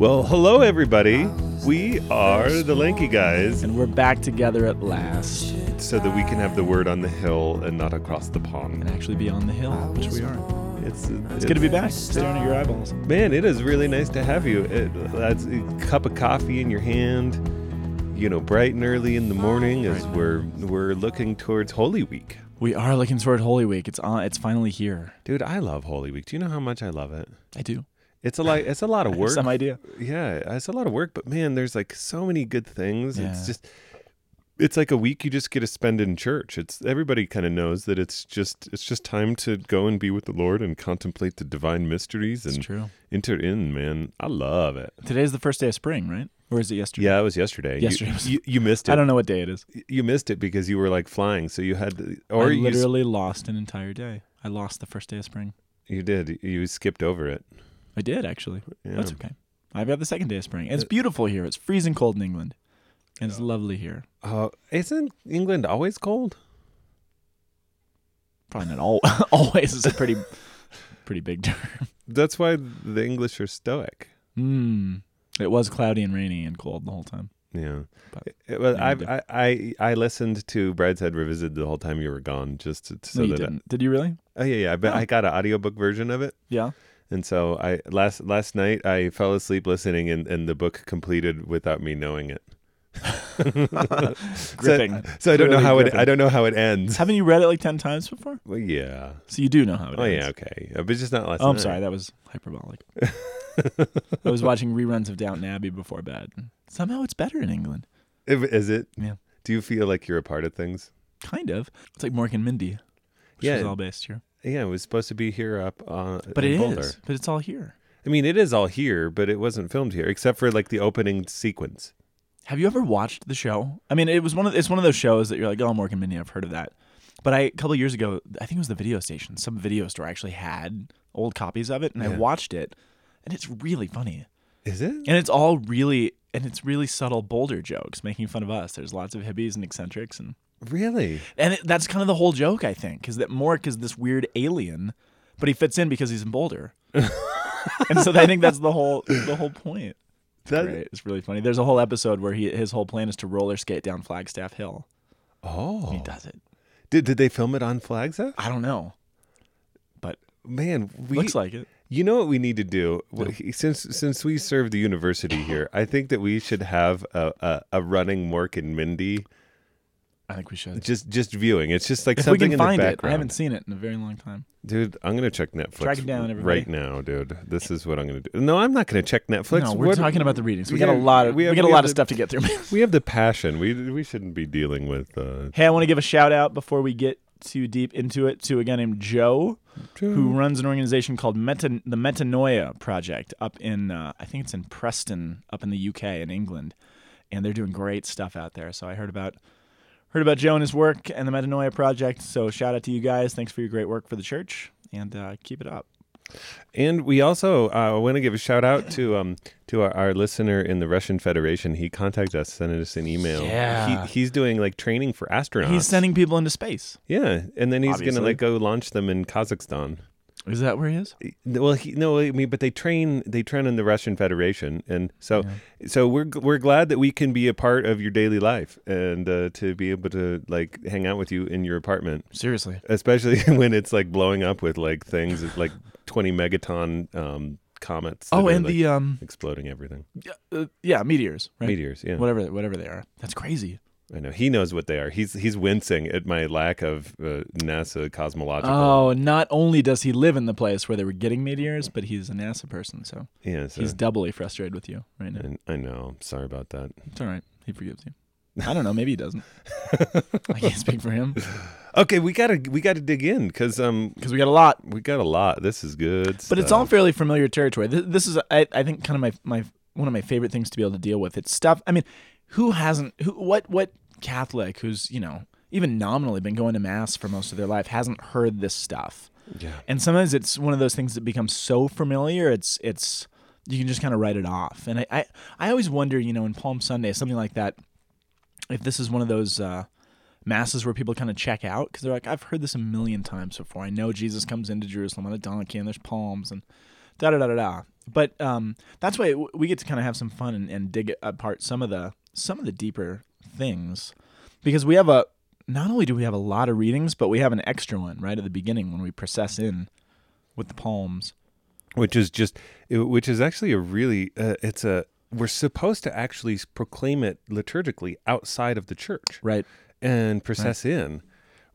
Well, hello everybody. We are the Lanky Guys, And we're back together at last so that we can have the word on the hill and not across the pond. and actually be on the hill, ah, which we are. It's It's good to be back, staring at your eyeballs. Man, it is really nice to have you. It, that's a cup of coffee in your hand. You know, bright and early in the morning as we're we're looking towards Holy Week. We are looking toward Holy Week. It's on. It's finally here. Dude, I love Holy Week. Do you know how much I love it? I do. It's a like it's a lot of work. Some idea. Yeah, it's a lot of work, but man, there's like so many good things. Yeah. It's just it's like a week you just get to spend in church. It's everybody kind of knows that it's just it's just time to go and be with the Lord and contemplate the divine mysteries It's and true. enter in, man. I love it. Today's the first day of spring, right? Or is it yesterday? Yeah, it was yesterday. You- Yesterday was- You, you, missed it. I don't know what day it is. You missed it because you were like flying, so you had to, or I you literally lost an entire day. I lost the first day of spring. you did. You skipped over it. I did actually. Yeah. That's okay. I've got the second day of spring. It's beautiful here. It's freezing cold in England. And it's lovely here. Uh, isn't England always cold? Probably not all, always is a pretty pretty big term. That's why the English are stoic. Hmm. It was cloudy and rainy and cold the whole time. Yeah. But- It- well, Yeah, I, I I listened to Brideshead Revisited the whole time you were gone, just to, so no, you that didn't. Did you really? oh yeah yeah I, Oh. I got an audiobook version of it, Yeah. And so I last last night I fell asleep listening, and, and the book completed without me knowing it. Gripping. So, so I don't know Clearly how it. I don't know how it ends. Haven't you read it like ten times before? Well, yeah. So you do know how it ends. Oh ends. yeah. Okay. Uh, But just not last Oh, I'm night. sorry, that was hyperbolic. I was watching reruns of Downton Abbey before bed. Somehow it's better in England. If, is it? Yeah. Do you feel like you're a part of things? Kind of. It's like Mork and Mindy, which Yeah. is all based here. Yeah, it was supposed to be here up uh, But it is. Boulder. But it's all here. I mean, it is all here, but it wasn't filmed here, except for like the opening sequence. Have you ever watched the show? I mean, it was one of it's one of those shows that you're like, oh, Mindy, I've heard of that. But I a couple years ago, I think it was the video station. Some video store actually had old copies of it, and I watched it, and it's really funny. Is it? And it's all really and it's really subtle Boulder jokes, making fun of us. There's lots of hippies and eccentrics, and Really? and it, that's kind of the whole joke, I think, is that Mork is this weird alien, but he fits in because he's in Boulder. and so I think that's the whole the whole point. That, Great. It's really funny. There's a whole episode where he his whole plan is to roller skate down Flagstaff Hill. Oh. He does it. Did, did they film it on Flagstaff? I don't know. But Man, we looks like it. You know what we need to do? Since since we serve the university here, I think that we should have a, a, a running Mork and Mindy I think we should. just just viewing. It's just like If we something can in find the it. I haven't seen it in a very long time. Dude, I'm gonna check Netflix Track it down, everybody. right now, dude. This is what I'm gonna do. No, I'm not gonna check Netflix. no, we're What- talking about the readings. We Yeah, got a lot of we we, have- got a lot of the- stuff to get through. We have the passion. We we shouldn't be dealing with. Uh, Hey, I want to give a shout out before we get too deep into it to a guy named Joe, who runs an organization called Meta, the Metanoia Project up in, uh, I think it's in Preston, up in the UK in England, and they're doing great stuff out there. So I heard about heard about Joe and his work and the Metanoia Project. So shout out to you guys. Thanks for your great work for the church, and uh, keep it up. And we also uh, want to give a shout out to um to our, our listener in the Russian Federation. He contacted us, sent us an email. Yeah. he, he's doing like training for astronauts. He's sending people into space. yeah, and then he's gonna like go launch them in Kazakhstan. Is that where he is? Well, he, no, I mean, but they train they train in the Russian Federation, and so so we're we're glad that we can be a part of your daily life and uh, to be able to like hang out with you in your apartment, Seriously. especially when it's like blowing up with like things like twenty megaton um, comets. Oh, and like, the um, exploding everything. yeah, uh, yeah, meteors, right? Meteors, yeah. Whatever, whatever they are. That's crazy. I know he knows what they are. He's he's wincing at my lack of uh, NASA cosmological. Oh, not only does he live in the place where they were getting meteors, but he's a NASA person, so yeah, so, he's doubly frustrated with you right now. I, I know. Sorry about that. It's all right. He forgives you. I don't know. Maybe he doesn't. I can't speak for him Okay, we gotta we gotta dig in because um because we got a lot. we got a lot. This is good. But it's all fairly familiar territory. This, this is, I, I think, kind of my, my one of my favorite things to be able to deal with. It's stuff. I mean, who hasn't? Who what what Catholic who's you know even nominally been going to mass for most of their life hasn't heard this stuff? yeah. And sometimes it's one of those things that becomes so familiar. It's it's you can just kind of write it off. And I I, I always wonder, you know, in Palm Sunday, something like that, if this is one of those. Uh, masses where people kind of check out because they're like, I've heard this a million times before. I know Jesus comes into Jerusalem on a donkey and there's palms and da da da da da. but um, that's why we get to kind of have some fun and, and dig apart some of the some of the deeper things because we have a not only do we have a lot of readings, but we have an extra one right at the beginning when we process in with the palms. which is just which is actually a really uh, it's a we're supposed to actually proclaim it liturgically outside of the church Right. and process in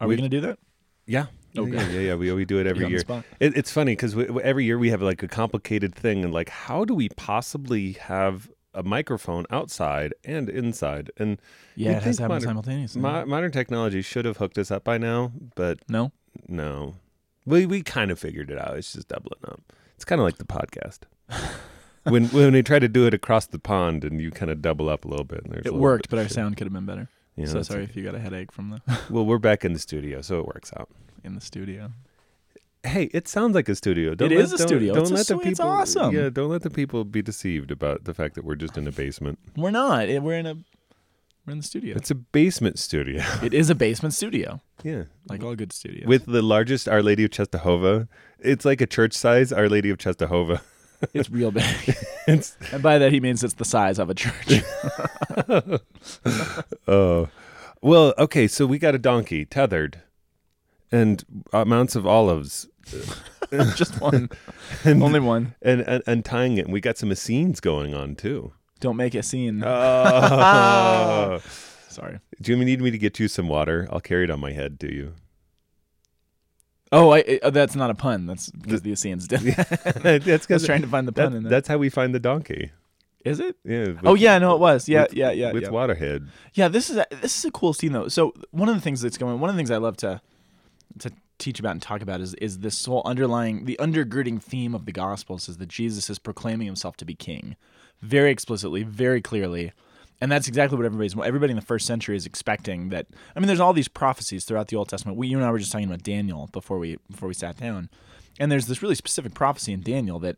Are we, We- going to do that? yeah Okay. yeah yeah, yeah we, we do it every year it, it's funny because every year we have like a complicated thing and like how do we possibly have a microphone outside and inside and Yeah, it has to modern- simultaneously. mo- modern technology should have hooked us up by now but no. no we we kind of figured it out it's just doubling up it's kind of like the podcast when when they try to do it across the pond and you kind of double up a little bit and there's It worked, but our shit. sound could have been better. Yeah, so sorry okay. if you got a headache from the well we're back in the studio so it works out in the studio. Hey it sounds like a studio don't It let, is a don't- studio. don't It's a let the sweet- it's awesome. yeah don't let the people be deceived about the fact that we're just in a basement We're not. It- We're in a we're in the studio. it's a basement studio it is a basement studio, yeah like all good studios. with the largest Our Lady of Czestochowa. It's like a church size Our Lady of Czestochowa. it's real big, It's and by that he means it's the size of a church. oh, well, okay. So we got a donkey tethered, and amounts of olives, Just one, and, only one. and, and untying it. And we got some Essenes going on too. Don't make a scene. Oh, Sorry. do you need me to get you some water? I'll carry it on my head Do you. Oh, I, I, that's not a pun. That's because the Essenes did. that's I was because trying to find the pun in there. that's how we find the donkey. Is it? Yeah. Oh, with- oh yeah, no, it was. Yeah, with- yeah, yeah, With yeah. Waterhead. Yeah, this is a, this is a cool scene though. So one of the things that's going, one of the things I love to to teach about and talk about is is this whole underlying the undergirding theme of the Gospels is that Jesus is proclaiming himself to be King, very explicitly, very clearly, and that's exactly what everybody's everybody in the first century is expecting. That I mean, there's all these prophecies throughout the Old Testament. We you and I were just talking about Daniel before we before we sat down, and there's this really specific prophecy in Daniel that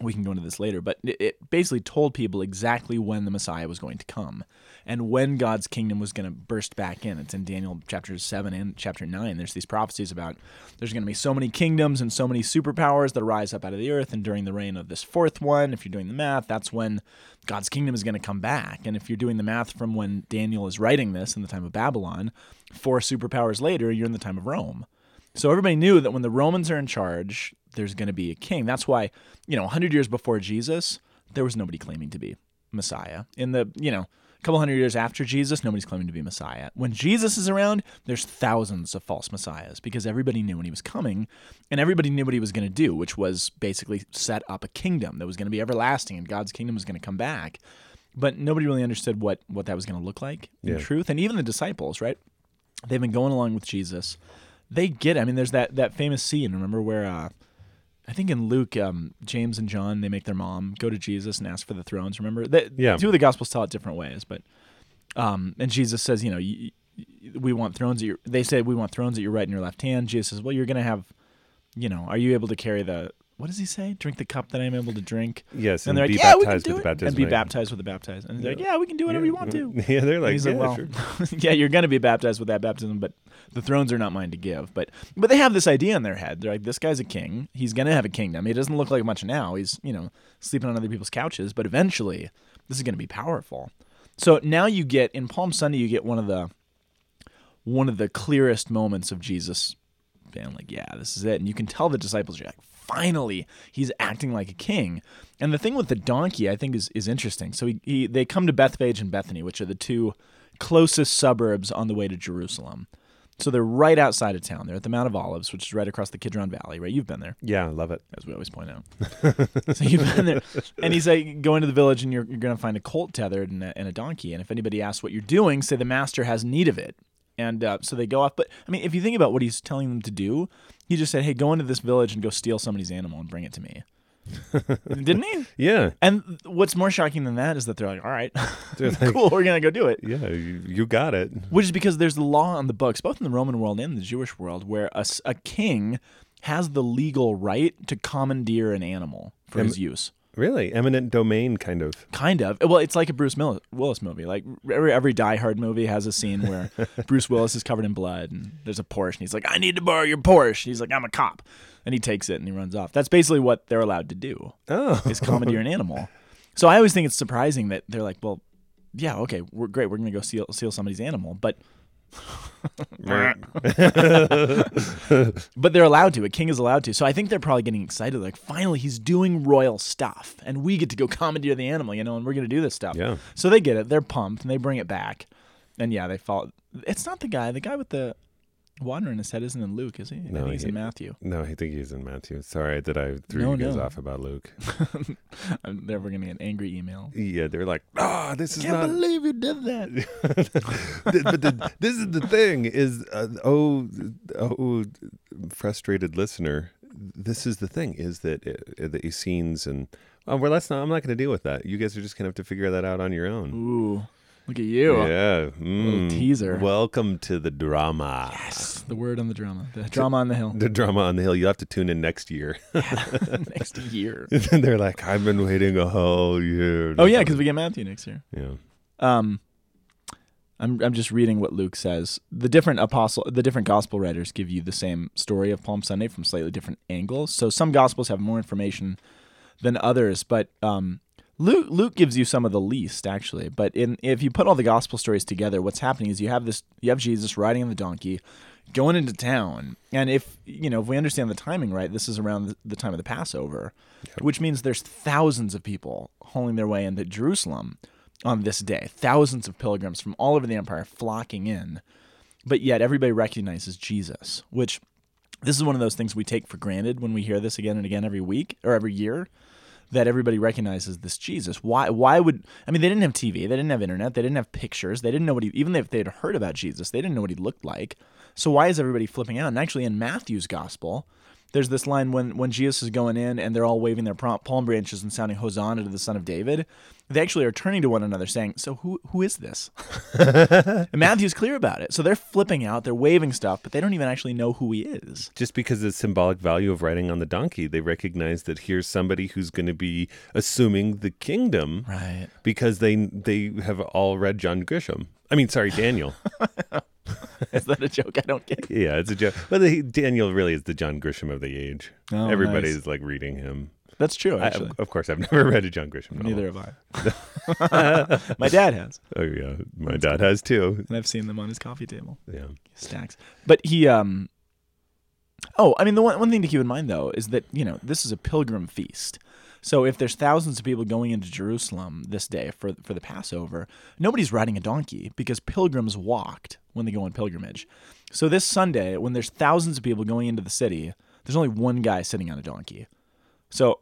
we can go into this later, but it, basically told people exactly when the Messiah was going to come and when God's kingdom was going to burst back in. It's in Daniel chapter 7 and chapter 9. There's these prophecies about there's going to be so many kingdoms and so many superpowers that rise up out of the earth. And during the reign of this fourth one, if you're doing the math, that's when God's kingdom is going to come back. And if you're doing the math from when Daniel is writing this in the time of Babylon, four superpowers later, you're in the time of Rome. So everybody knew that when the Romans are in charge, there's going to be a king. That's why, you know, 100 years before Jesus, there was nobody claiming to be Messiah. In the, you know, a couple hundred years after Jesus, nobody's claiming to be Messiah. When Jesus is around, there's thousands of false messiahs because everybody knew when he was coming and everybody knew what he was going to do, which was basically set up a kingdom that was going to be everlasting and God's kingdom was going to come back. But nobody really understood what what that was going to look like in Yeah. truth. And even the disciples, right? They've been going along with Jesus they get. I mean, there's that that famous scene. Remember where uh, I think in Luke, um, James and John they make their mom go to Jesus and ask for the thrones. Remember that? Yeah. Two of the gospels tell it different ways, but um, and Jesus says, you know, y y- we want thrones. At your, they say we want thrones at your right and your left hand. Jesus says, well, you're gonna have, you know, are you able to carry the what does he say? Drink the cup that I'm able to drink. Yes, And and, they're like, be yeah, we can baptized do with it, the baptism. and be baptized with the baptized. And they're like, Yeah. yeah, we can do whatever you want to. Yeah, they're like, yeah, like, well, sure. yeah, you're going to be baptized with that baptism, but the thrones are not mine to give. But but they have this idea in their head. They're like, this guy's a king. He's going to have a kingdom. He doesn't look like much now. He's you know sleeping on other people's couches, but eventually this is going to be powerful. So now you get in Palm Sunday, you get one of the one of the clearest moments of Jesus being like, yeah, this is it. And you can tell the disciples are like, finally, he's acting like a king. And the thing with the donkey, I think, is is interesting. So he, he they come to Bethphage and Bethany, which are the two closest suburbs on the way to Jerusalem. So they're right outside of town. They're at the Mount of Olives, which is right across the Kidron Valley, right? You've been there, yeah, I love it. as we always point out. so you've been there. And he's like, go into the village and you're, you're going to find a colt tethered and a, and a donkey. And if anybody asks what you're doing, say the master has need of it. And uh, so they go off. But I mean, if you think about what he's telling them to do, he just said, hey, go into this village and go steal somebody's animal and bring it to me. Didn't he? Yeah, And what's more shocking than that is that they're like, all right, like- cool, we're going to go do it. yeah, you, you got it. Which is because there's the law on the books, both in the Roman world and the Jewish world, where a king has the legal right to commandeer an animal for Em- his use. Really, eminent domain, kind of. Kind of. Well, it's like a Bruce Willis movie. Like every, every Die Hard movie has a scene where Bruce Willis is covered in blood and there's a Porsche and he's like, I need to borrow your Porsche. He's like, I'm a cop. and he takes it and he runs off. That's basically what they're allowed to do Oh, is commandeer an animal. So I always think it's surprising that they're like, well, yeah, okay, we're great. We're gonna go steal steal somebody's animal, but but they're allowed to. A king is allowed to. So I think they're probably getting excited. Like, finally, he's doing royal stuff, and we get to go commandeer the animal, you know, and we're gonna do this stuff. Yeah. So they get it. They're pumped, and they bring it back, and yeah, they fall. It's not the guy. The guy with the water in his head isn't in Luke, is he? I No, think he's he- in Matthew. no, I think he's in Matthew. Sorry that I threw No, you guys no. off about Luke. I'm never gonna get an angry email. Yeah, they're like, ah, this is Can't not. believe you did that. But the, this is the thing is uh, oh oh frustrated listener this is the thing is that uh, the Essenes and oh well that's not i'm not going to deal with that you guys are just going to have to figure that out on your own Ooh, look at you. yeah mm. teaser. welcome to the drama Yes, the word on the drama. The drama on the hill. the drama on the hill you have to tune in next year Next year. and they're like i've been waiting a whole year Oh yeah, because we get Matthew next year. yeah Um, I'm I'm just reading what Luke says. The different apostle, the different gospel writers give you the same story of Palm Sunday from slightly different angles. So some gospels have more information than others, but um, Luke Luke gives you some of the least actually. But in if you put all the gospel stories together, what's happening is you have this you have Jesus riding on the donkey, going into town, and if you know if we understand the timing right, this is around the, the time of the Passover, which means there's thousands of people hauling their way into Jerusalem on this day. Thousands of pilgrims from all over the empire flocking in, but yet everybody recognizes Jesus, which this is one of those things we take for granted when we hear this again and again every week or every year that everybody recognizes this Jesus. Why why would I mean they didn't have TV, they didn't have internet, they didn't have pictures, they didn't know what he even if they'd heard about Jesus, they didn't know what he looked like. So why is everybody flipping out? And actually in Matthew's gospel, there's this line when when Jesus is going in and they're all waving their palm branches and sounding hosanna to the son of David. They actually are turning to one another saying, "So who who is this?" and Matthew's clear about it. So they're flipping out, they're waving stuff, but they don't even actually know who he is. just because of the symbolic value of riding on the donkey they recognize that here's somebody who's going to be assuming the kingdom Right. because they they have all read John Grisham. I mean, sorry, Daniel. Is that a joke? I don't get. yeah, it's a joke. But the, Daniel really is the John Grisham of the age. Oh, Everybody's nice. like reading him. That's true. I, Actually, of course, I've never read a John Grisham novel. neither have I. My dad has, Oh yeah, my dad has too. and I've seen them on his coffee table. Yeah. stacks. But he um Oh, I mean the one one thing to keep in mind though is that, you know, this is a pilgrim feast. So if there's thousands of people going into Jerusalem this day for for the Passover, nobody's riding a donkey because pilgrims walked when they go on pilgrimage. So this Sunday when there's thousands of people going into the city, there's only one guy sitting on a donkey. So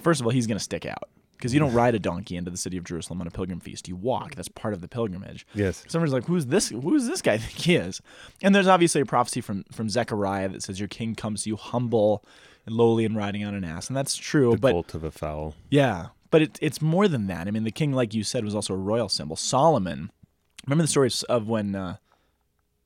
first of all, he's going to stick out because you don't ride a donkey into the city of Jerusalem on a pilgrim feast. You walk. That's part of the pilgrimage. Yes. Somebody's like, "Who's this? Who's this guy think he is?" And there's obviously a prophecy from from Zechariah that says, "Your king comes to you humble lowly and riding on an ass," and that's true. But the but of a foal. yeah, but it, it's more than that. I mean, the king, like you said, was also a royal symbol. Solomon. Remember the stories of when? Uh,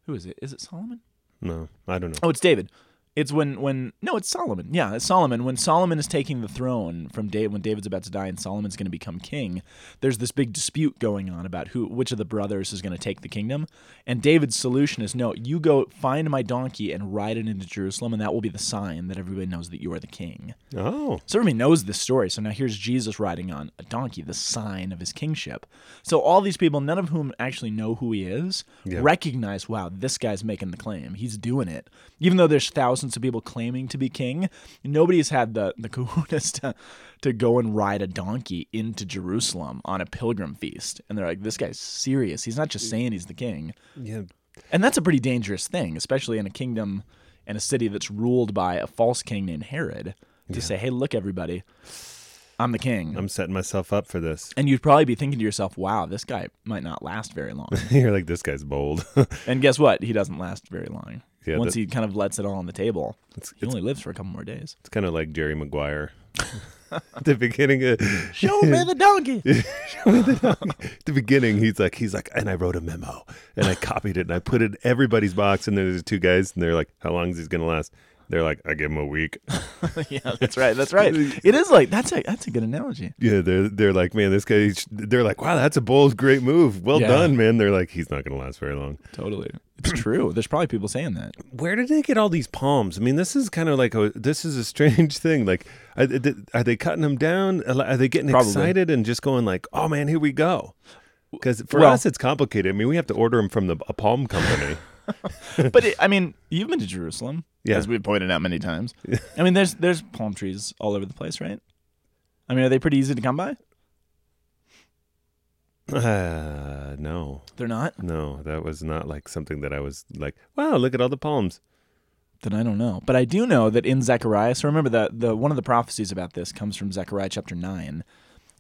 who is it? Is it Solomon? No, I don't know. Oh, it's David. It's when when no, it's Solomon. Yeah, it's Solomon. When Solomon is taking the throne from David, when David's about to die and Solomon's going to become king, there's this big dispute going on about who which of the brothers is going to take the kingdom. And David's solution is no, you go find my donkey and ride it into Jerusalem, and that will be the sign that everybody knows that you are the king. Oh, So everybody knows this story. So now here's Jesus riding on a donkey, the sign of his kingship. So all these people, none of whom actually know who he is, Yeah. recognize, wow, this guy's making the claim. He's doing it. Even though there's thousands of people claiming to be king, nobody's had the the kahunas to to go and ride a donkey into Jerusalem on a pilgrim feast. And they're like, this guy's serious. He's not just saying he's the king. yeah. And that's a pretty dangerous thing, especially in a kingdom and a city that's ruled by a false king named Herod, to say, hey, look, everybody, I'm the king. I'm setting myself up for this. and you'd probably be thinking to yourself, wow, this guy might not last very long. You're like, this guy's bold. and guess what? He doesn't last very long. Yeah, Once that- he kind of lets it all on the table, It's, he only lives for a couple more days. it's kind of like Jerry Maguire. the beginning of Show me the donkey. the beginning, he's like, he's like, and I wrote a memo and I copied it and I put it in everybody's box. And then there's two guys and they're like, how long is this gonna last? They're like, I give him a week. yeah, that's right. That's right. It is like that's a that's a good analogy. Yeah, they're they're like, man, this guy. They're like, wow, that's a bold, great move. Well Yeah. done, man. They're like, he's not going to last very long. Totally, it's true. There's probably people saying that. Where did they get all these palms? I mean, this is kind of like a this is a strange thing. Like, are, are they cutting them down? Are they getting Probably. excited and just going like, oh man, here we go? Because for Well- us, it's complicated. I mean, we have to order them from the a palm company. But it, I mean, you've been to Jerusalem, Yeah. as we've pointed out many times. I mean, there's there's palm trees all over the place, right? I mean, are they pretty easy to come by? uh, no, They're not. no, that was not like something that I was like, wow, look at all the palms. Then I don't know. But I do know that in Zechariah, so remember that the one of the prophecies about this comes from Zechariah chapter nine,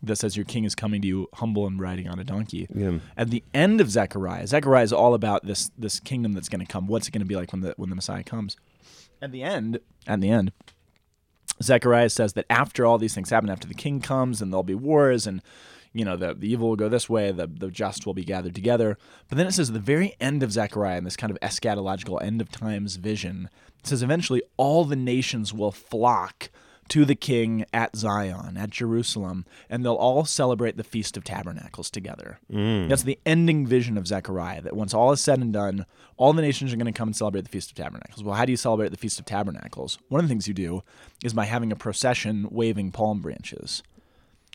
that says your king is coming to you humble and riding on a donkey. Yeah. At the end of Zechariah, Zechariah is all about this this kingdom that's going to come. What's it going to be like when the when the Messiah comes? At the end, at the end, Zechariah says that after all these things happen, after the king comes and there'll be wars and you know the, the evil will go this way, the, the just will be gathered together. But then it says at the very end of Zechariah, in this kind of eschatological end of times vision, it says eventually all the nations will flock to the king at Zion, at Jerusalem, and they'll all celebrate the Feast of Tabernacles together. Mm. That's the ending vision of Zechariah, that once all is said and done, all the nations are going to come and celebrate the Feast of Tabernacles. Well, how do you celebrate the Feast of Tabernacles? One of the things you do is by having a procession waving palm branches.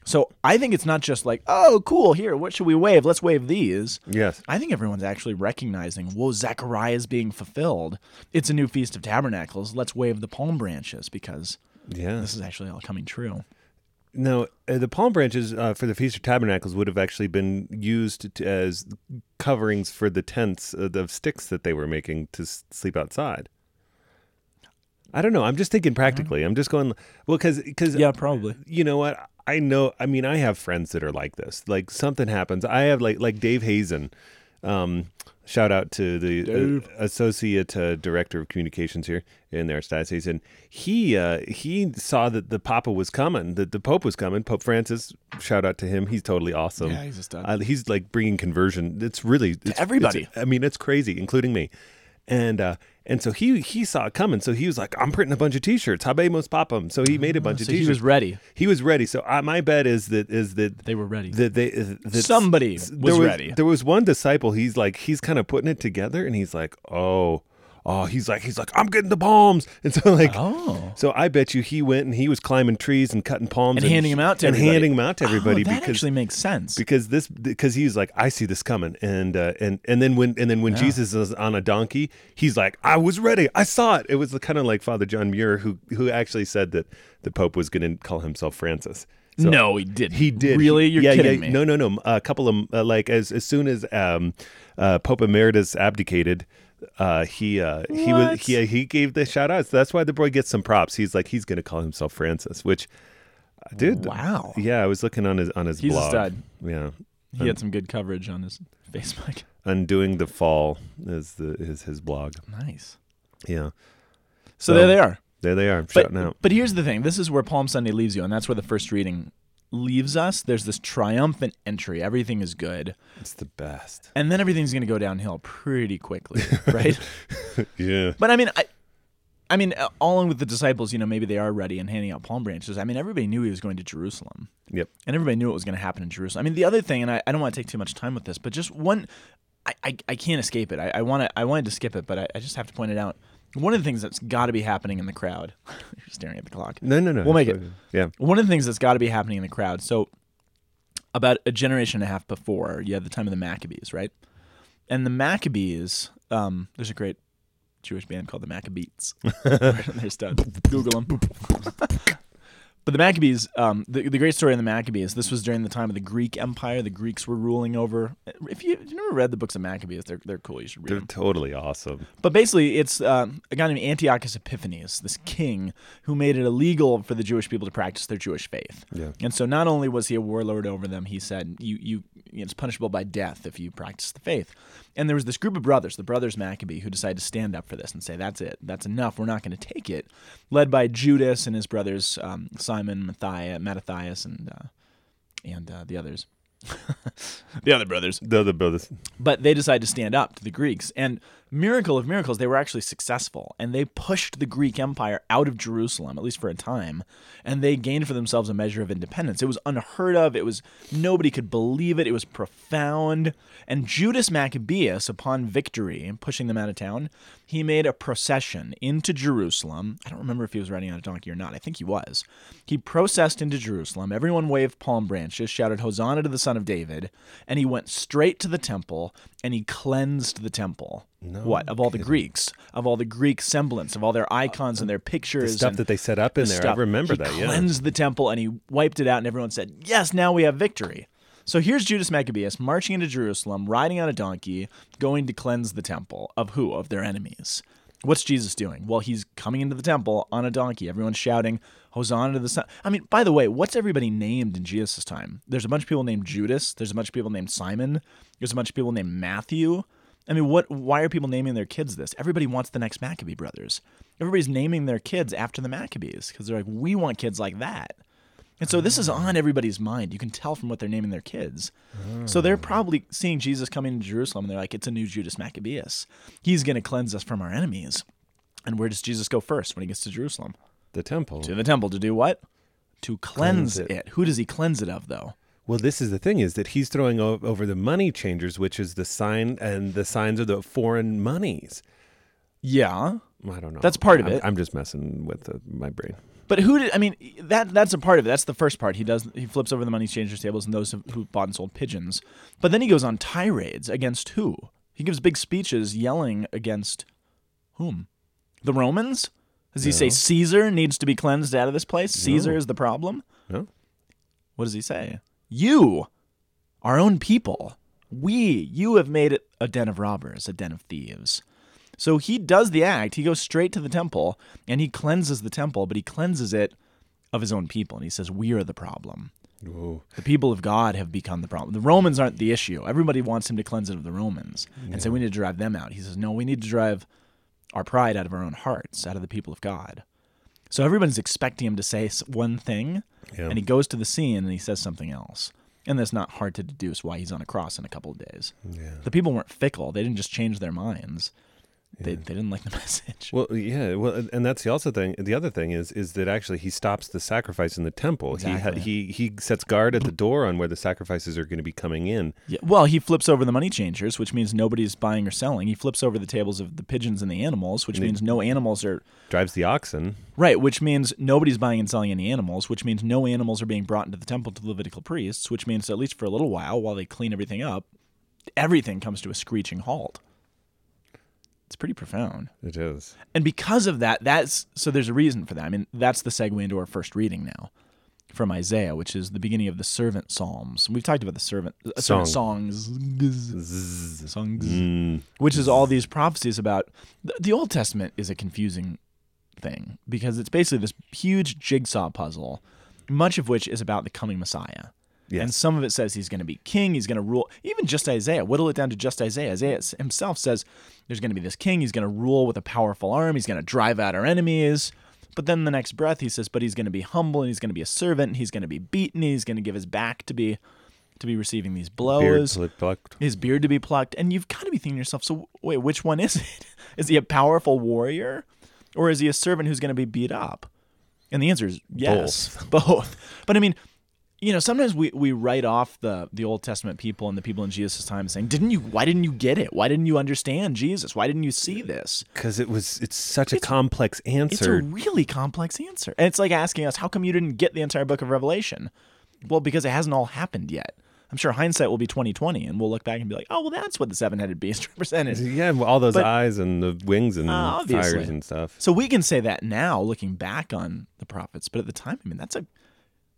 So I think it's not just like, oh, cool, here, what should we wave? Let's wave these. Yes. I think everyone's actually recognizing, whoa, Zechariah is being fulfilled. It's a new Feast of Tabernacles. Let's wave the palm branches because Yeah. this is actually all coming true. No, uh, the palm branches uh, for the Feast of Tabernacles would have actually been used to, as coverings for the tents uh, of sticks that they were making to s- sleep outside. I don't know. I'm just thinking practically. I'm just going well because because Yeah, probably. you know what I know. I mean, I have friends that are like this. Like something happens. I have like like Dave Hazen. Um, shout out to the uh, associate uh, director of communications here in the Archdiocese, and he uh, he saw that the Papa was coming, that the Pope was coming. Pope Francis. Shout out to him. He's totally awesome. Yeah, he's a stud. Uh, he's like bringing conversion. It's really it's, everybody. it's- I mean, it's crazy, including me. And uh, and so he he saw it coming. So he was like, I'm printing a bunch of T-shirts. Habemos papam. So he made a bunch of So T-shirts. he was ready. He was ready. So I, my bet is that is that They were ready. that they that Somebody there was ready. There was one disciple. He's like he's kind of putting it together, and he's like, oh, oh, he's like he's like I'm getting the palms, and so like. Oh. So I bet you he went and he was climbing trees and cutting palms And handing 'em out to and everybody. handing them out to everybody oh, that because actually makes sense. because this because he's like I see this coming and uh, and and then when and then when Jesus is on a donkey he's like I was ready I saw it it was kind of like Father John Muir who who actually said that the Pope was going to call himself Francis. So no, he didn't. he did Really? You're yeah, kidding yeah, me. No, no, no. A couple of uh, like as as soon as um, uh, Pope Emeritus abdicated. Uh, he uh, he was he he gave the shout outs. That's why the boy gets some props. He's like he's gonna call himself Francis, which, uh, dude, Wow. yeah, I was looking on his on his He's a blog. stud. Yeah, He had some good coverage on his Facebook. undoing the fall is the is his blog. Nice. Yeah, So, there they are. there they are But, shouting out. but here's the thing. This is where Palm Sunday leaves you, and that's where the first reading leaves us. There's this triumphant entry. Everything is good. It's the best. And then everything's going to go downhill pretty quickly, right? Yeah, But I mean, I, I mean, along with the disciples, you know, maybe they are ready and handing out palm branches. I mean, everybody knew he was going to Jerusalem. yep. and everybody knew what was going to happen in Jerusalem. I mean, the other thing, and I, I don't want to take too much time with this, but just one, I, I, I can't escape it. I, I want to, I wanted to skip it, but I, I just have to point it out. One of the things that's got to be happening in the crowd. You're staring at the clock. No, no, no. We'll make it. Yeah. One of the things that's got to be happening in the crowd. So, about a generation and a half before, you had the time of the Maccabees, right? And the Maccabees, um, there's a great Jewish band called the Maccabees. They're studs. Google them. But the Maccabees, um, the, the great story of the Maccabees, this was during the time of the Greek Empire. The Greeks were ruling over. If you, you never read the books of Maccabees, they're, they're cool. You should read They're them. totally awesome. But basically, it's uh, a guy named Antiochus Epiphanes, this king, who made it illegal for the Jewish people to practice their Jewish faith. Yeah. And so, not only was he a warlord over them, he said, "You, you, it's punishable by death if you practice the faith." And there was this group of brothers, the brothers Maccabee, who decided to stand up for this and say, "That's it. That's enough. We're not going to take it." Led by Judas and his brothers um, Simon, Matthias, Mattathias, and uh, and uh, the others, the other brothers The other brothers. but they decided to stand up to the Greeks. And miracle of miracles, they were actually successful and they pushed the Greek Empire out of Jerusalem, at least for a time, and they gained for themselves a measure of independence. It was unheard of. It was nobody could believe it. It was profound. And Judas Maccabeus, upon victory, and pushing them out of town, he made a procession into Jerusalem. I don't remember if he was riding on a donkey or not. I think he was. He processed into Jerusalem. Everyone waved palm branches, shouted Hosanna to the Son of David, and he went straight to the temple and he cleansed the temple. No what? Of all the Greeks, of all the Greek semblance, of all their icons uh, and their pictures. The stuff that they set up in the there. stuff. I remember he that. Yeah. cleansed the temple and he wiped it out, and everyone said, Yes, now we have victory. So here's Judas Maccabeus marching into Jerusalem, riding on a donkey, going to cleanse the temple of who? Of their enemies. What's Jesus doing? Well, he's coming into the temple on a donkey. Everyone's shouting, Hosanna to the Son. I mean, by the way, what's everybody named in Jesus' time? There's a bunch of people named Judas. There's a bunch of people named Simon. There's a bunch of people named Matthew. I mean, what? Why are people naming their kids this? Everybody wants the next Maccabee brothers. Everybody's naming their kids after the Maccabees because they're like, we want kids like that. And so this is ah. on everybody's mind. You can tell from what they're naming their kids. So they're ah. probably seeing Jesus coming to Jerusalem and they're like, it's a new Judas Maccabeus. He's going to cleanse us from our enemies. And where does Jesus go first when he gets to Jerusalem? The temple. To the temple to do what? To cleanse, Cleanse it. it. Who does he cleanse it of, though? Well, this is the thing: is that he's throwing o- over the money changers, which is the sign and the signs of the foreign monies. Yeah. I don't know. That's part of I'm, it. I'm just messing with the, my brain. But who did? I mean, that that's a part of it. That's the first part. He does. He flips over the money changers tables and those who- bought and sold pigeons. But then he goes on tirades against who? He gives big speeches yelling against whom? The Romans? Does he say Caesar needs to be cleansed out of this place? Caesar No. is the problem. No, What does he say? You, our own people, we, you have made it a den of robbers, a den of thieves. So he does the act. He goes straight to the temple and he cleanses the temple, but he cleanses it of his own people. And he says, We are the problem. The people of God have become the problem. The Romans aren't the issue. Everybody wants him to cleanse it of the Romans and say, We need to drive them out. He says, No, we need to drive our pride out of our own hearts, out of the people of God. So everyone's expecting him to say one thing, Yeah. and he goes to the scene and he says something else. And that's not hard to deduce why he's on a cross in a couple of days. Yeah. The people weren't fickle. They didn't just change their minds. They, they didn't like the message. Well, yeah. Well, and- that's the also thing. The other thing is is that actually he stops the sacrifice in the temple. Exactly. He ha- he he sets guard at the door on where the sacrifices are going to be coming in. Yeah, well, he flips over the money changers, which means nobody's buying or selling. He flips over the tables of the pigeons and the animals, which And means no animals are Drives the oxen. right. Which means nobody's buying and selling any animals. Which means no animals are being brought into the temple to the Levitical priests. Which means at least for a little while, while they clean everything up, everything comes to a screeching halt. It's pretty profound. It is. And because of that, that's so there's a reason for that. I mean, that's the segue into our first reading now from Isaiah, which is the beginning of the servant psalms. We've talked about the servant uh, servant songs, songs, Mm. which is all these prophecies about the, the Old Testament is a confusing thing because it's basically this huge jigsaw puzzle, much of which is about the coming Messiah. Yes. And some of it says he's going to be king, he's going to rule. Even just Isaiah, whittle it down to just Isaiah. Isaiah himself says there's going to be this king, he's going to rule with a powerful arm, he's going to drive out our enemies. But then the next breath he says, but he's going to be humble and he's going to be a servant, and he's going to be beaten, he's going to give his back to be to be receiving these blows, plucked. his beard to be plucked, and you've got to be thinking to yourself, so wait, which one is it? Is he a powerful warrior or is he a servant who's going to be beat up? And the answer is yes, both. But I mean, you know, sometimes we, we write off the the Old Testament people and the people in Jesus' time saying, "Didn't you? Why didn't you get it? Why didn't you understand Jesus? Why didn't you see this?" Because it was. It's such a complex answer. It's a really complex answer, and it's like asking us, "How come you didn't get the entire book of Revelation?" Well, because it hasn't all happened yet. I'm sure hindsight will be 2020, and we'll look back and be like, "Oh, well, that's what the seven-headed beast represented." yeah, well, all those But- eyes and the wings and Uh, fires and stuff. So we can say that now, looking back on the prophets, but at the time, I mean, that's a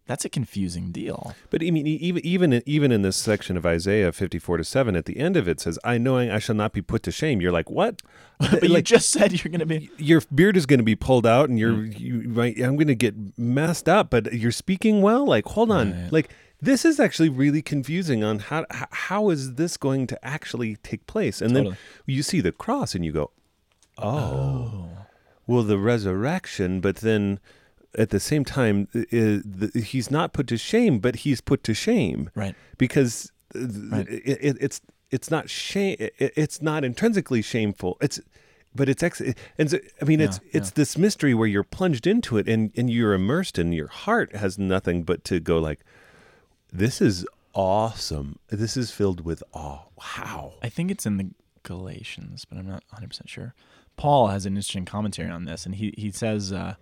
that's a confusing deal. But I mean, even even even in this section of Isaiah fifty four to seven, at the end of it says, "I knowing I shall not be put to shame." You're like, what? But you just said you're going to be. your beard is going to be pulled out, and you're Mm. you right. I'm going to get messed up, but you're speaking well. Like, hold on, Right. like. This is actually really confusing on how how is this going to actually take place, and then you see the cross and you go, oh, well, the resurrection, but then at the same time, i- i- the, he's not put to shame, but he's put to shame Right. because uh, Right. it, it, it's it's not shame it, it's not intrinsically shameful it's but it's ex and so, i mean it's Yeah, it's this mystery where you're plunged into it and and you're immersed and your heart has nothing but to go like this is awesome this is filled with awe wow I think it's in the Galatians, but I'm not 100% sure. Paul has an interesting commentary on this, and he, he says, uh,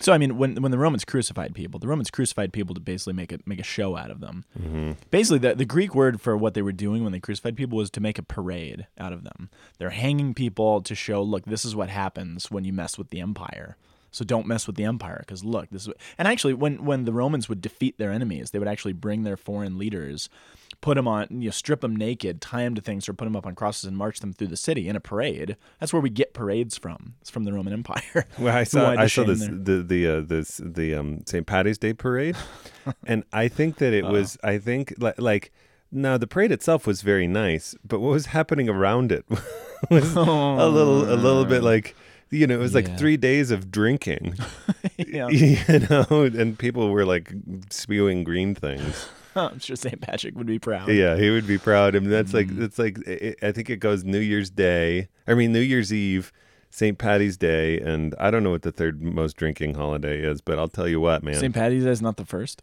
so I mean, when when the Romans crucified people, the Romans crucified people to basically make a make a show out of them. Mm-hmm. Basically, the the Greek word for what they were doing when they crucified people was to make a parade out of them. They're hanging people to show, look, this is what happens when you mess with the empire. So don't mess with the empire, because look, this is. What, and actually, when when the Romans would defeat their enemies, they would actually bring their foreign leaders, put them on, you know, strip them naked, tie them to things, or put them up on crosses and march them through the city in a parade. That's where we get parades from. It's from the Roman Empire. Well, I saw I saw this the the uh, this the um St. Patty's Day parade, and I think that it was I think like like no the parade itself was very nice, but what was happening around it was a little a little bit like you know it was like Yeah. three days of drinking, yeah. you know, and people were like spewing green things. I'm sure St. Patrick would be proud. Yeah, he would be proud. I mean, that's like Mm. it's like i I think it goes New Year's Day. I mean, New Year's Eve, St. Patty's Day, and I don't know what the third most drinking holiday is, but I'll tell you what, man. St. Patty's Day is not the first.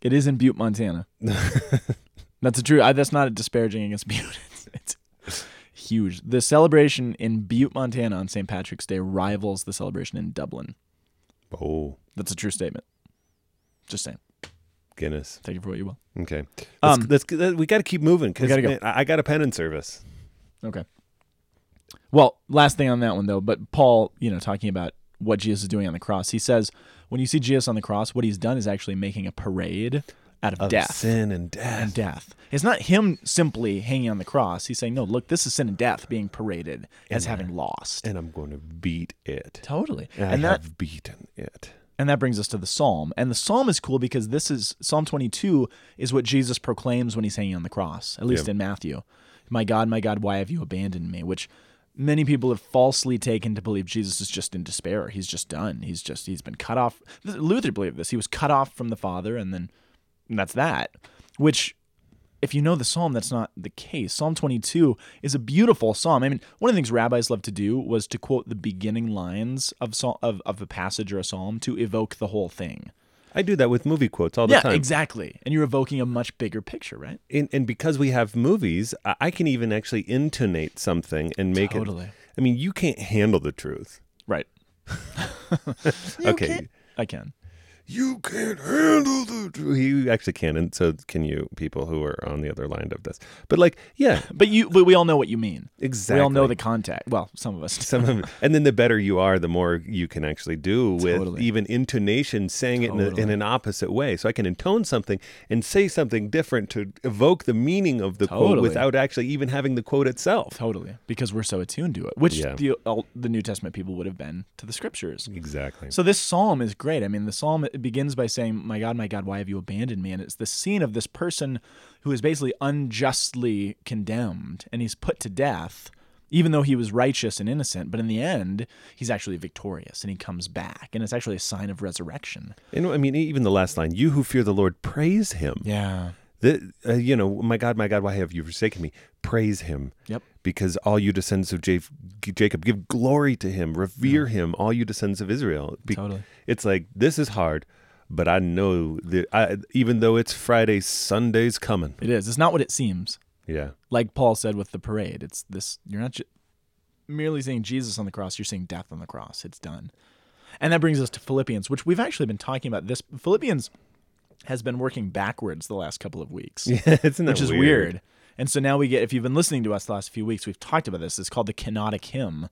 It is in Butte, Montana. that's a true. I, that's not a disparaging against Butte. It's, it's huge. The celebration in Butte, Montana on St. Patrick's Day rivals the celebration in Dublin. Oh, That's a true statement. Just saying. Guinness. Take it for what you will. Okay, let's, Um, let's, uh, we got to keep moving because go. I I got a penance service. Okay. Well, last thing on that one though, but Paul, you know, talking about what Jesus is doing on the cross, he says when you see Jesus on the cross, what he's done is actually making a parade out of, Of death. sin and death. and death. It's not him simply hanging on the cross. He's saying, no, look, this is sin and death being paraded as having lost. and I'm going to beat it. totally. And, And I that have beaten it. And that brings us to the psalm. And the psalm is cool because this is Psalm 22 is what Jesus proclaims when he's hanging on the cross, at least Yeah. in Matthew. My God, my God, why have you abandoned me? Which many people have falsely taken to believe Jesus is just in despair. He's just done. He's just he's been cut off. Luther believed this. He was cut off from the Father and then and that's that. Which if you know the psalm, that's not the case. Psalm 22 is a beautiful psalm. I mean, one of the things rabbis love to do was to quote the beginning lines of psalm, of, of a passage or a psalm to evoke the whole thing. I do that with movie quotes all the yeah, time. Yeah, exactly. And you're evoking a much bigger picture, right? and, and because we have movies, I, I can even actually intonate something and make it Totally. it. I mean, you can't handle the truth. Right. okay, I can. You can't handle the truth. You actually can, and so can you, people who are on the other line of this. But like, yeah, But you but we all know what you mean. exactly. We all know the context. Well, some of us. Some of. And then the better you are, the more you can actually do with Totally. even intonation, saying it in, a, in an opposite way. So I can intone something and say something different to evoke the meaning of the quote without actually even having the quote itself. Totally, because we're so attuned to it, which Yeah. the the New Testament people would have been to the scriptures. Exactly. So this psalm is great. I mean, the psalm it begins by saying, "My God, my God, why have you abandoned me?" And it's the scene of this person who is basically unjustly condemned and he's put to death, even though he was righteous and innocent. But in the end, he's actually victorious and he comes back, and it's actually a sign of resurrection. And I mean, even the last line, "You who fear the Lord, praise Him." Yeah. The, uh, you know, my God, my God, why have you forsaken me? Praise Him. Yep. Because all you descendants of Ja- Jacob give glory to Him, revere Him. All you descendants of Israel. Be- Totally. It's like this is hard, but I know that I, even though it's Friday, Sunday's coming. It is. It's not what it seems. Yeah. like Paul said with the parade, it's this you're not ju- merely seeing Jesus on the cross, you're seeing death on the cross. It's done. And that brings us to Philippians, which we've actually been talking about this Philippians has been working backwards the last couple of weeks. Yeah, isn't that which is weird. And so now we get if you've been listening to us the last few weeks, we've talked about this. It's called the kenotic hymn.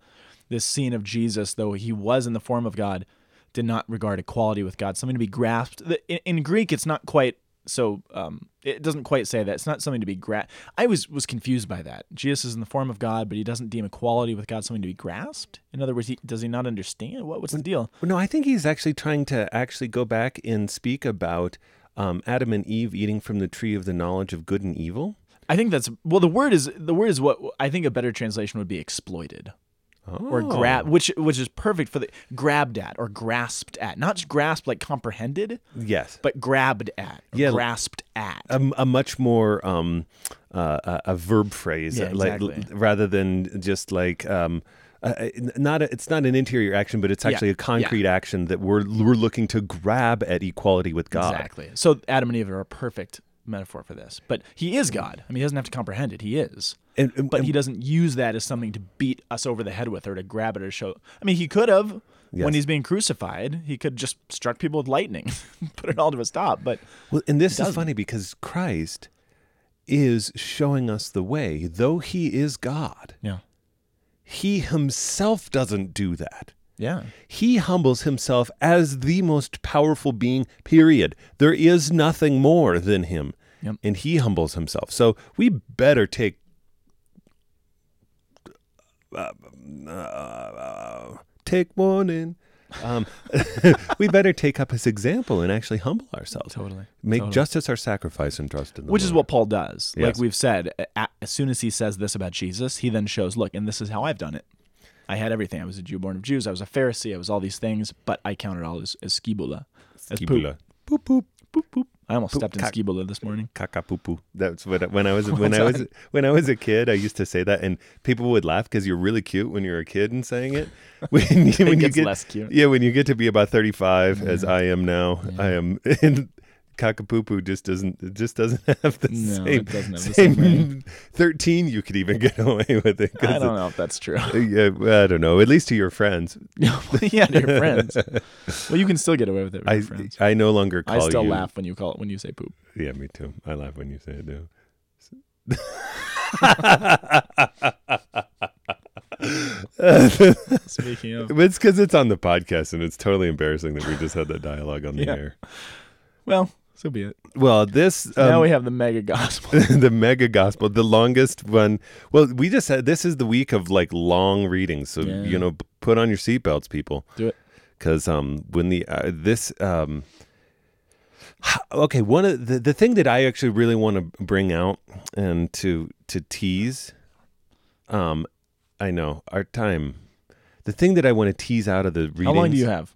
This scene of Jesus, though he was in the form of God, did not regard equality with God something to be grasped. In, in Greek, it's not quite so. Um, it doesn't quite say that. It's not something to be grasped. I was was confused by that. Jesus is in the form of God, but he doesn't deem equality with God something to be grasped. In other words, he, does he not understand? What what's the deal? No, I think he's actually trying to actually go back and speak about um, Adam and Eve eating from the tree of the knowledge of good and evil. I think that's well. The word is the word is what I think a better translation would be exploited. Or grab, which which is perfect for the grabbed at or grasped at, not just grasped like comprehended, Yes. but grabbed at, Yeah. grasped at. a, a much more um, uh, a, a verb phrase, Yeah, like, exactly. rather than just like um, uh, not a, it's not an interior action, but it's Yeah, actually a concrete action that we're we're looking to grab at equality with God. Exactly. So Adam and Eve are a perfect metaphor for this. But he is God. I mean, he doesn't have to comprehend it. He is. And, and- But he doesn't use that as something to beat us over the head with or to grab it or show. I mean, he could have Yes. when he's being crucified. He could just struck people with lightning, put it all to a stop. But well, and this is funny because Christ is showing us the way, though he is God. yeah, He himself doesn't do that. Yeah, He humbles himself as the most powerful being, period. There is nothing more than him. Yep. And he humbles himself. So we better take. Uh, uh, take warning. Um, we better take up his example and actually humble ourselves. totally. Make Totally. justice our sacrifice and trust in the Which is what Paul does. Like we've said, as soon as he says this about Jesus, he then shows, look, and this is how I've done it. I had everything. I was a Jew born of Jews. I was a Pharisee. I was all these things, but I counted all as, as skibula. As poop. Skibula. Poop poop. Boop, boop. I almost Poop, stepped in cock. skibula this morning. Kakapupu. That's what when I was when I was when I was a kid. I used to say that, and people would laugh because you're really cute when you're a kid and saying it. When, you- It when you get less cute. yeah, when you get to be about 35, as I am now, I am. And Kakapupu just doesn't it just doesn't have the No, same. it doesn't have the same. 13, you could even get away with it. I don't know if that's true. yeah, I don't know. At least to your friends, yeah, to your friends. Well, you can still get away with it with I your friends. I no longer call I still you. laugh when you call it when you say poop. Yeah, me too. I laugh when you say it too. Speaking of, It's because it's on the podcast, and it's totally embarrassing that we just had that dialogue on the Yeah. air. well, so be it. Well, this now um, we have the mega gospel. the mega gospel, the longest one. Well, we just said this is the week of like long readings, so Yeah. you know, put on your seatbelts, people, Do it. because um, when the uh, this um, okay, one of the the thing that I actually really want to bring out and to to tease, um, I know our time. The thing that I want to tease out of the readings. How long do you have?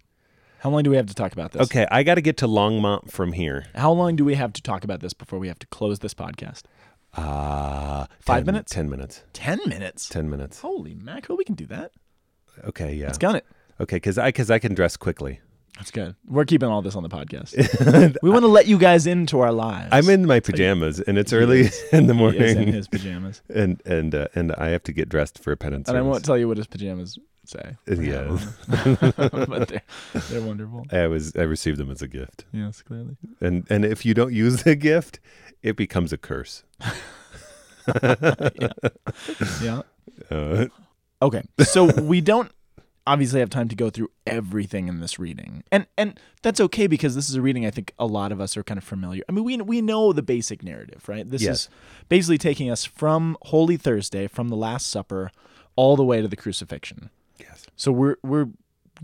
How long do we have to talk about this? Okay, I got to get to Longmont from here. How long do we have to talk about this before we have to close this podcast? Uh, Five minutes? Ten minutes. Ten minutes. Ten minutes. Holy mackerel, we can do that. Okay, yeah. Let's gun it. Okay, because I because I can dress quickly. That's good. We're keeping all this on the podcast. we want to let you guys into our lives. I'm in my pajamas, and it's early is. in the He is in morning, his pajamas, and and uh, and I have to get dressed for a penance. and I won't tell you what his pajamas say. Yeah. but they're, they're wonderful. I was I received them as a gift, Yes, clearly. and and if you don't use the gift, it becomes a curse. Yeah. Uh, Okay. So we don't obviously have time to go through everything in this reading. And and that's okay because this is a reading I think a lot of us are kind of familiar. I mean, we we know the basic narrative, right? This Yes. is basically taking us from Holy Thursday, from the Last Supper, all the way to the crucifixion. So we're we're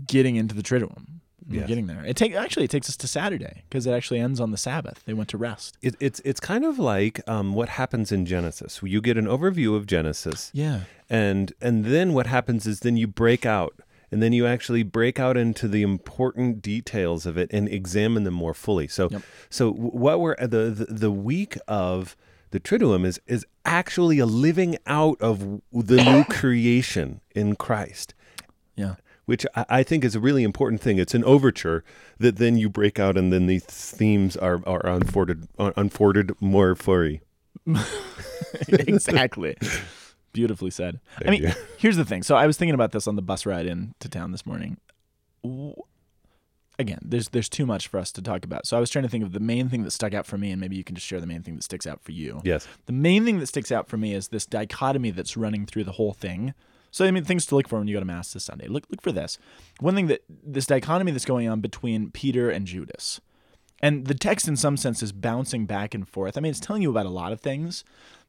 getting into the Triduum. We're Yes. getting there. It take actually it takes us to Saturday because it actually ends on the Sabbath. They went to rest. It, it's it's kind of like um, what happens in Genesis. You get an overview of Genesis, Yeah. and and then what happens is then you break out and then you actually break out into the important details of it and examine them more fully so Yep. so what we're the, the the week of the triduum is is actually a living out of the new creation in christ Yeah. which I, I think is a really important thing it's an overture that then you break out and then these themes are are unfolded unfolded more fully exactly. Beautifully said. I mean, you. here's the thing. So I was thinking about this on the bus ride in to town this morning. Again, there's there's too much for us to talk about. So I was trying to think of the main thing that stuck out for me, and maybe you can just share the main thing that sticks out for you. yes The main thing that sticks out for me is this dichotomy that's running through the whole thing. So I mean, things to look for when you go to mass this Sunday. Look look for this. One thing that this dichotomy that's going on between Peter and Judas. And the text in some sense is bouncing back and forth. I mean, it's telling you about a lot of things,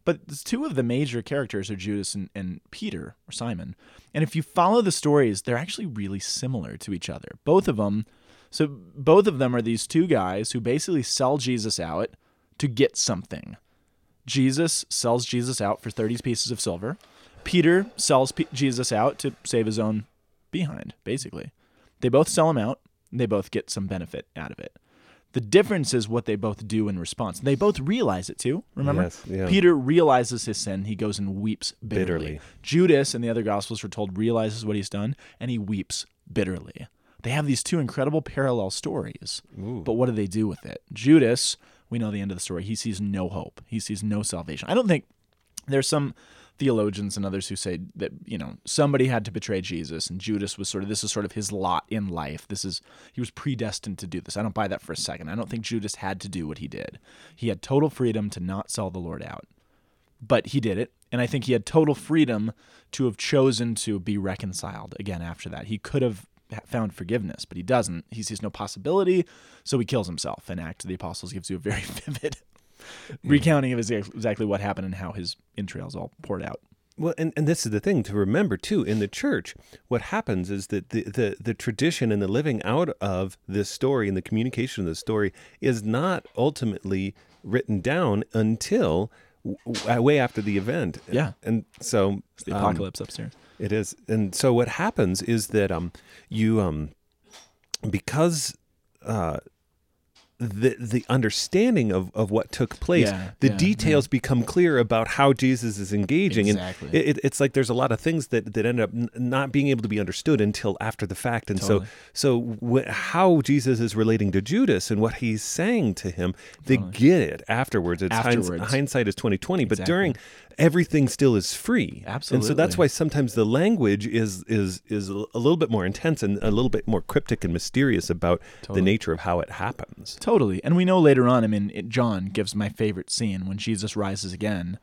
but two of the major characters are Judas and, and Peter or Simon. And if you follow the stories, they're actually really similar to each other. Both of them so both of them are these two guys who basically sell Jesus out to get something. Jesus sells Jesus out for 30 pieces of silver. Peter sells P- Jesus out to save his own behind, basically. They both sell him out. And they both get some benefit out of it. The difference is what they both do in response. They both realize it too. Remember, Yes, yeah. Peter realizes his sin. He goes and weeps bitterly. Bitterly. Judas and the other gospels we're told realizes what he's done and he weeps bitterly. They have these two incredible parallel stories. But what do they do with it? Judas, we know the end of the story. He sees no hope. He sees no salvation. I don't think there's some theologians and others who say that you know somebody had to betray Jesus and Judas was sort of this is sort of his lot in life. This is he was predestined to do this. I don't buy that for a second. I don't think Judas had to do what he did. He had total freedom to not sell the Lord out. But he did it, and I think he had total freedom to have chosen to be reconciled again after that. He could have found forgiveness, but he doesn't. He sees no possibility, so he kills himself. And Act of the Apostles gives you a very vivid recounting of exa- exactly what happened and how his entrails all poured out. Well, and, and this is the thing to remember too. In the church, what happens is that the, the, the tradition and the living out of this story and the communication of the story is not ultimately written down until w- way after the event. Yeah. And so The um, apocalypse upstairs. It is, and so what happens is that um, you um, because uh, the the understanding of, of what took place, Yeah, the yeah, details become clear about how Jesus is engaging, Exactly. and it, it, it's like there's a lot of things that that end up n- not being able to be understood until after the fact, and Totally. so so wh- how Jesus is relating to Judas and what he's saying to him, they get it afterwards. It's hinds- Afterwards. hindsight is twenty twenty, but during everything still is free, Absolutely. and so that's why sometimes the language is is is a little bit more intense and a little bit more cryptic and mysterious about the nature of how it happens. Totally. And we know later on, I mean, it, John gives my favorite scene when Jesus rises again.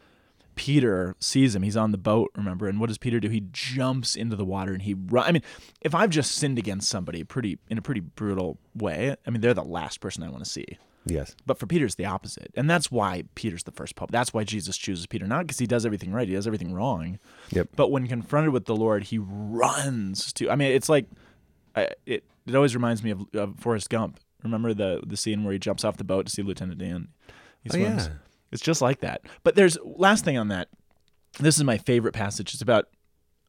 Peter sees him. He's on the boat, remember? And what does Peter do? He jumps into the water and he run. I mean, if I've just sinned against somebody pretty in a pretty brutal way, I mean, they're the last person I want to see. Yes. But for Peter, it's the opposite. And that's why Peter's the first pope. That's why Jesus chooses Peter. Not because he does everything right, he does everything wrong. Yep. But when confronted with the Lord, he runs to. I mean, it's like I, it. It always reminds me of, of Forrest Gump. Remember the the scene where he jumps off the boat to see Lieutenant Dan? He Oh, yeah. It's just like that. But there's last thing on that. This is my favorite passage. It's about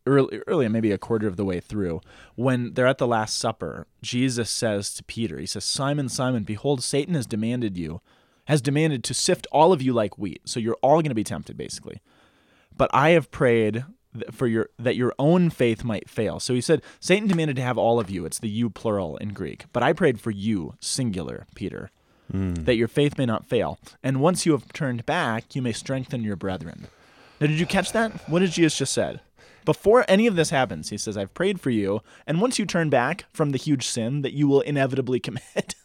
early, early, maybe a quarter of the way through, when they're at the Last Supper. Jesus says to Peter, He says, "Simon, Simon, behold, Satan has demanded you, has demanded to sift all of you like wheat. So you're all going to be tempted, basically." but I have prayed for your that your own faith might fail. So he said, Satan demanded to have all of you. It's the you plural in Greek. But I prayed for you, singular, Peter, hmm. that your faith may not fail. And once you have turned back, you may strengthen your brethren. Now, did you catch that? What did Jesus just said? Before any of this happens, he says, I've prayed for you. And once you turn back from the huge sin that you will inevitably commit,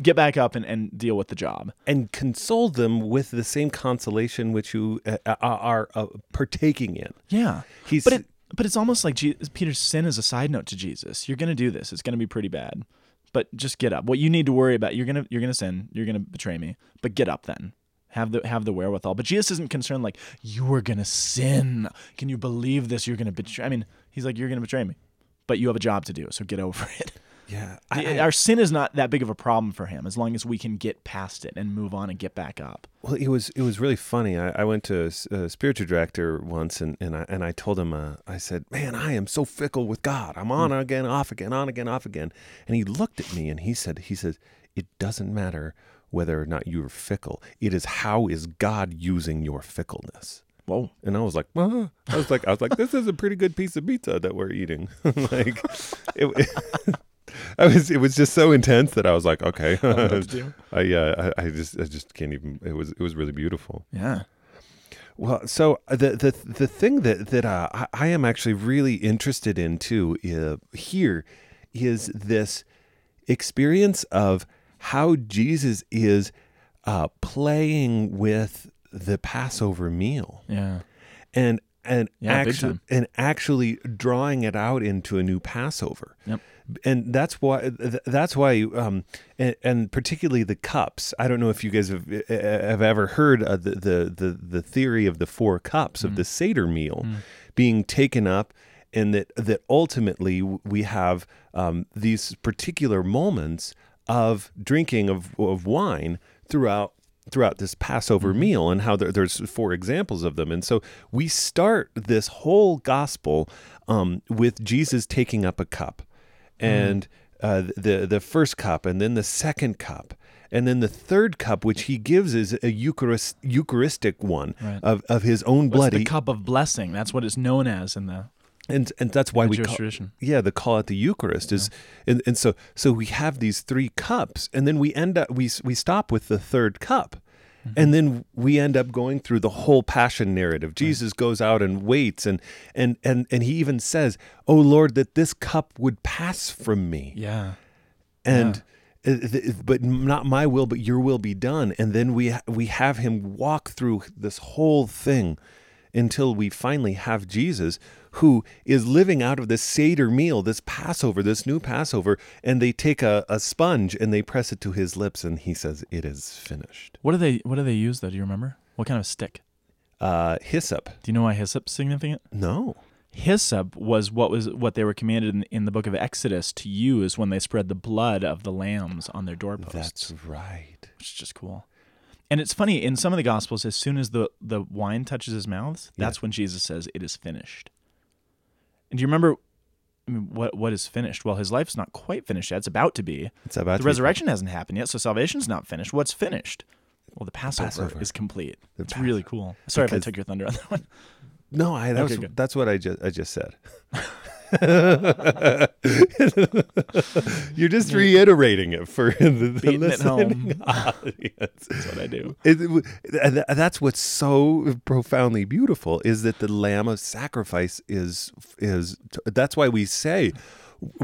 get back up and, and deal with the job. And console them with the same consolation which you uh, uh, are uh, partaking in. Yeah. He's But it, but it's almost like Je- Peter's sin is a side note to Jesus. You're going to do this. It's going to be pretty bad. But just get up. What you need to worry about, you're to you're going to sin. You're going to betray me. But get up then. Have the have the wherewithal. But Jesus isn't concerned like you are going to sin. Can you believe this? You're going to betray. I mean, he's like you're going to betray me. But you have a job to do, so get over it. yeah. The- I- Our sin is not that big of a problem for him as long as we can get past it and move on and get back up. Well, it was it was really funny. I, I went to a spiritual director once, and, and I and I told him, uh, I said, "Man, I am so fickle with God. I'm on again, off again, on again, off again." And he looked at me and he said, "He says it doesn't matter whether or not you're fickle. It is how is God using your fickleness." Whoa. And I was like, "Huh?" I was like, I was like, this is a pretty good piece of pizza that we're eating. like, it, I was, it was just so intense that I was like, okay, know what to do. I, I, I just, I just can't even. It was, it was really beautiful. Yeah. Well, so uh, the the the thing that that uh, I, I am actually really interested in too uh, here is this experience of how Jesus is uh, playing with the Passover meal Yeah. and and Yeah, actually and actually drawing it out into a new Passover. Yep. And that's why that's why um and, and particularly the cups. I don't know if you guys have have ever heard the the the, the theory of the four cups of the Seder meal being taken up and that that ultimately we have um, these particular moments of drinking of, of wine throughout throughout this Passover Mhm. meal and how there, there's four examples of them. And so we start this whole gospel um, with Jesus taking up a cup, and uh, the the first cup, and then the second cup. And then the third cup, which he gives, is a Eucharist, Eucharistic one Right. of, of his own blood. the cup of blessing? That's what it's known as in the, and and that's why we Jewish call, tradition. yeah the call at the Eucharist is and, and so so we have these three cups and then we end up we we stop with the third cup mm-hmm. and then we end up going through the whole passion narrative. Jesus goes out and waits and and and and he even says oh lord that this cup would pass from me. Yeah. and th- but not my will but your will be done. And then we ha- we have him walk through this whole thing until we finally have Jesus who is living out of this Seder meal this Passover this new Passover and they take a, a sponge and they press it to his lips and he says it is finished What do they What do they use though? Do you remember? What kind of a stick? uh hyssop Do you know why hyssop's significant? no Hyssop was what was what they were commanded in, in the book of Exodus to use when they spread the blood of the lambs on their doorposts. that's right which is just cool. And it's funny in some of the gospels, as soon as the the wine touches his mouth, Yeah. that's when Jesus says, "It is finished." And do you remember I mean, what what is finished? Well, his life's not quite finished yet; it's about to be. it's about The to be- resurrection hasn't happened yet, so salvation's not finished. What's finished? Well, the Passover, Passover. is complete. The It's really cool. Sorry if I took your thunder on that one. No, I that Okay, was, that's what I just I just said. You're just reiterating it for the, the listening home. audience. That's what I do. It- that's what's so profoundly beautiful is that the lamb of sacrifice is is that's why we say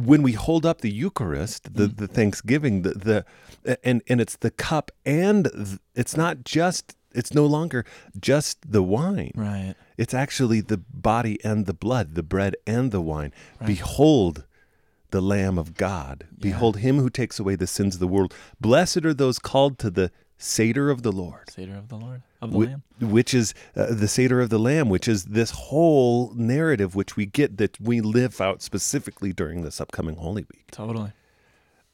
when we hold up the Eucharist, the, mm. the Thanksgiving, the, the and and it's the cup and it's not just it's no longer just the wine. Right. It's actually the body and the blood, the bread and the wine. Behold the Lamb of God. Behold him who takes away the sins of the world. Blessed are those called to the Seder of the Lord, Seder of the Lord of the Lamb. which is uh, the Seder of the Lamb, which is this whole narrative which we get that we live out specifically during this upcoming Holy Week. Totally.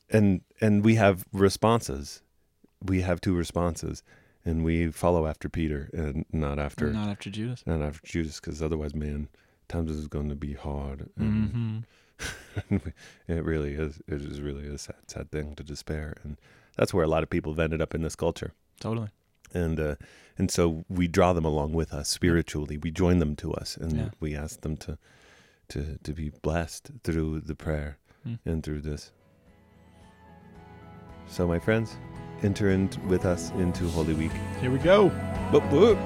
And and we have responses. We have two responses, and we follow after Peter and not after Not after Judas. not after Judas, because otherwise, man, times is going to be hard. And hmm it really is. It is really a sad, sad thing to despair, and that's where a lot of people have ended up in this culture. Totally. And uh, and so we draw them along with us spiritually. We join them to us, and Yeah. we ask them to to to be blessed through the prayer Mm. and through this. So, my friends, enter in with us into Holy Week. Here we go. Boop, boop.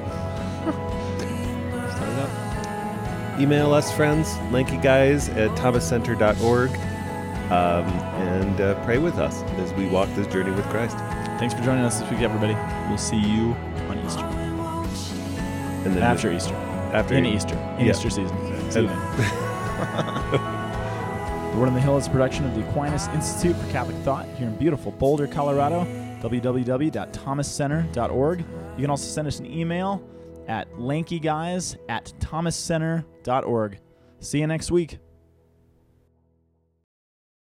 Start it up. email us friends lankyguys at thomascenter.org um, and uh, pray with us as we walk this journey with christ Thanks for joining us this week, everybody. We'll see you on Easter. and then After Easter. after In Easter. In Yeah. Easter season. See the Word on the Hill is a production of the Aquinas Institute for Catholic Thought here in beautiful Boulder, Colorado. www.thomascenter.org. You can also send us an email at lankyguys at thomascenter.org. See you next week.